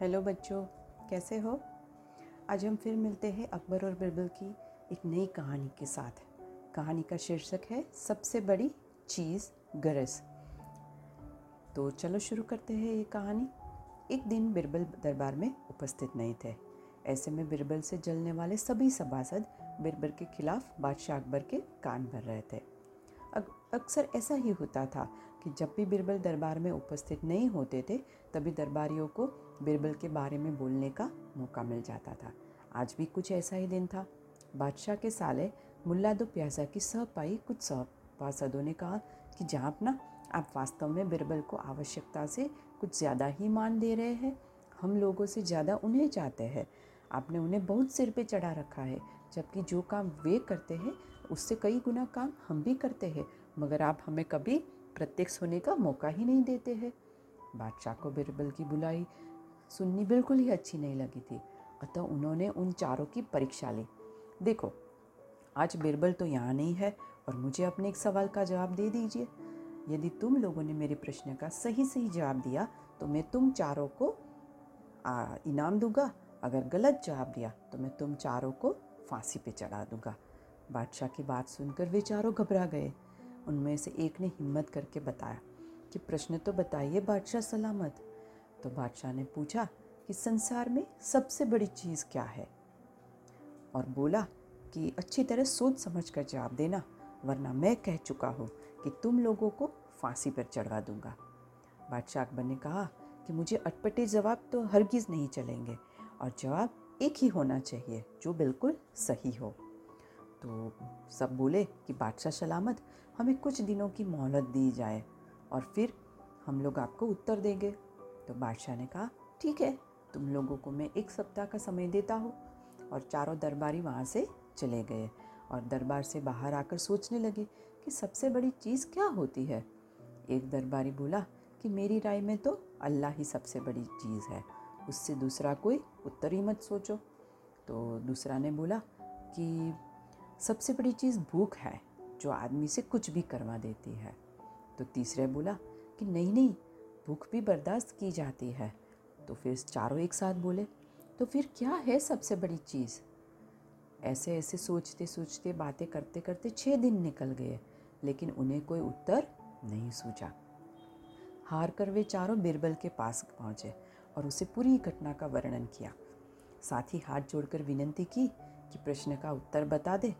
Hello बच्चों, कैसे हो? आज हम फिर मिलते हैं अकबर और बिरबल की एक नई कहानी के साथ। कहानी का शीर्षक है, सबसे बड़ी चीज़ गरज। तो चलो शुरू करते हैं ये कहानी। एक दिन बिरबल दरबार में उपस्थित नहीं थे। ऐसे में बिरबल से जलने वाले सभी सभासद बिरबल के खिलाफ बादशाह अकबर के कान भर रहे थे। अक्सर ऐसा ही होता था कि जब भी बिरबल दरबार में उपस्थित नहीं होते थे, तभी दरबारियों को बिरबल के बारे में बोलने का मौका मिल जाता था। आज भी कुछ ऐसा ही दिन था। बादशाह के साले मुल्ला दो प्याजा की सह पाई कुछ सभासदों ने कहा कि जहाँ ना आप वास्तव में बिरबल को आवश्यकता से कुछ ज़्यादा ही मान दे रहे हैं। हम लोगों से ज़्यादा उन्हें चाहते हैं। आपने उन्हें बहुत सिर पे चढ़ा रखा है, जबकि जो काम वे करते हैं, उससे कई गुना काम हम भी करते हैं। मगर आप हमें कभी प्रत्यक्ष होने का मौका ही नहीं देते हैं। बादशाह को बिरबल की बुलाई सुननी बिल्कुल ही अच्छी नहीं लगी थी, अतः उन्होंने उन चारों की परीक्षा ली। देखो, आज बिरबल तो यहाँ नहीं है और मुझे अपने एक सवाल का जवाब दे दीजिए। यदि तुम लोगों ने मेरे प्रश्न का सही सही जवाब दिया तो मैं तुम चारों को इनाम दूँगा। अगर गलत जवाब दिया तो मैं तुम चारों को फांसी पे चढ़ा दूँगा। बादशाह की बात सुनकर वे चारों घबरा गए। उनमें से एक ने हिम्मत करके बताया कि प्रश्न तो बताइए बादशाह सलामत। तो बादशाह ने पूछा कि संसार में सबसे बड़ी चीज़ क्या है? और बोला कि अच्छी तरह सोच समझ कर जवाब देना, वरना मैं कह चुका हूँ कि तुम लोगों को फांसी पर चढ़वा दूँगा। बादशाह अकबर ने कहा कि मुझे अटपटे जवाब तो हरगिज़ नहीं चलेंगे और जवाब एक ही होना चाहिए जो बिल्कुल सही हो। तो सब बोले कि बादशाह सलामत, हमें कुछ दिनों की मोहलत दी जाए और फिर हम लोग आपको उत्तर देंगे। तो बादशाह ने कहा, ठीक है, तुम लोगों को मैं एक सप्ताह का समय देता हूँ। और चारों दरबारी वहाँ से चले गए और दरबार से बाहर आकर सोचने लगे कि सबसे बड़ी चीज़ क्या होती है। एक दरबारी बोला कि, मेरी राय में तो अल्लाह ही सबसे बड़ी चीज़ है, उससे दूसरा कोई उत्तर ही मत सोचो। तो दूसरा ने बोला कि सबसे बड़ी चीज़ भूख है, जो आदमी से कुछ भी करवा देती है। तो तीसरे बोला कि नहीं नहीं, भूख भी बर्दाश्त की जाती है। तो फिर चारों एक साथ बोले तो फिर क्या है सबसे बड़ी चीज़? ऐसे ऐसे सोचते सोचते, बातें करते करते छः दिन निकल गए, लेकिन उन्हें कोई उत्तर नहीं सूझा। हार कर वे चारों बिरबल के पास पहुँचे और उसे पूरी घटना का वर्णन किया। साथ ही हाथ जोड़कर विनंती की कि प्रश्न का उत्तर बता दे।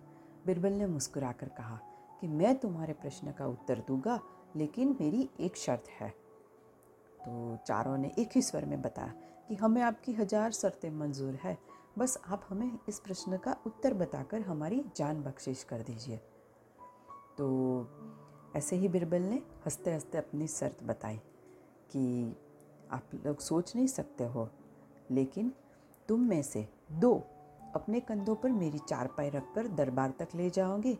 बिरबल ने मुस्कुराकर कहा कि मैं तुम्हारे प्रश्न का उत्तर दूँगा, लेकिन मेरी एक शर्त है। तो चारों ने एक ही स्वर में बताया कि हमें आपकी हज़ार शर्तें मंजूर है। बस आप हमें इस प्रश्न का उत्तर बताकर हमारी जान बख्शिश कर दीजिए। तो ऐसे ही बिरबल ने हँसते हँसते अपनी शर्त बताई कि आप लोग सोच नहीं सकते हो, लेकिन तुम में से दो अपने कंधों पर मेरी चारपाई रखकर दरबार तक ले जाओगे।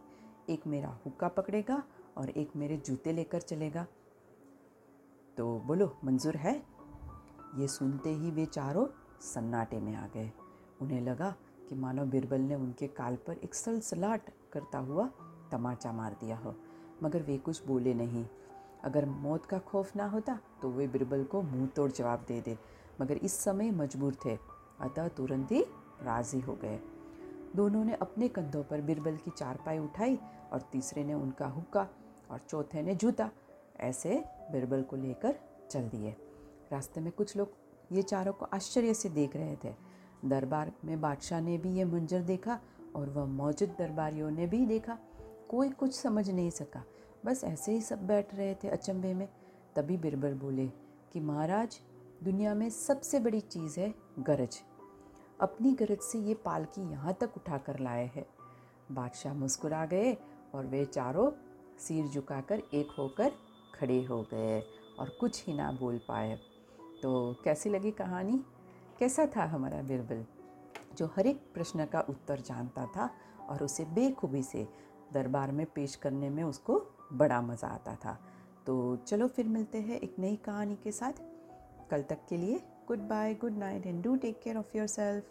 एक मेरा हुक्का पकड़ेगा और एक मेरे जूते लेकर चलेगा। तो बोलो, मंजूर है? ये सुनते ही वे चारों सन्नाटे में आ गए। उन्हें लगा कि मानो बिरबल ने उनके काल पर एक सलसलाट करता हुआ तमाचा मार दिया हो, मगर वे कुछ बोले नहीं। अगर मौत का खौफ ना होता तो वे बिरबल को मुँह तोड़ जवाब दे दे, मगर इस समय मजबूर थे। अतः तुरंत ही राज़ी हो गए। दोनों ने अपने कंधों पर बिरबल की चारपाई उठाई और तीसरे ने उनका हुक्का और चौथे ने जूता। ऐसे बिरबल को लेकर चल दिए। रास्ते में कुछ लोग ये चारों को आश्चर्य से देख रहे थे। दरबार में बादशाह ने भी ये मंजर देखा और वह मौजूद दरबारियों ने भी देखा। कोई कुछ समझ नहीं सका। बस ऐसे ही सब बैठ रहे थे अचंभे में। तभी बिरबल बोले कि महाराज, दुनिया में सबसे बड़ी चीज़ है गरज। अपनी गरज से ये पालकी यहाँ तक उठा कर लाए हैं। बादशाह मुस्कुरा गए और वे चारों सिर झुकाकर एक होकर खड़े हो गए और कुछ ही ना बोल पाए। तो कैसी लगी कहानी? कैसा था हमारा बिरबल, जो हर एक प्रश्न का उत्तर जानता था और उसे बेखूबी से दरबार में पेश करने में उसको बड़ा मज़ा आता था। तो चलो फिर मिलते हैं एक नई कहानी के साथ। कल तक के लिए Goodbye, good night, and do take care of yourself.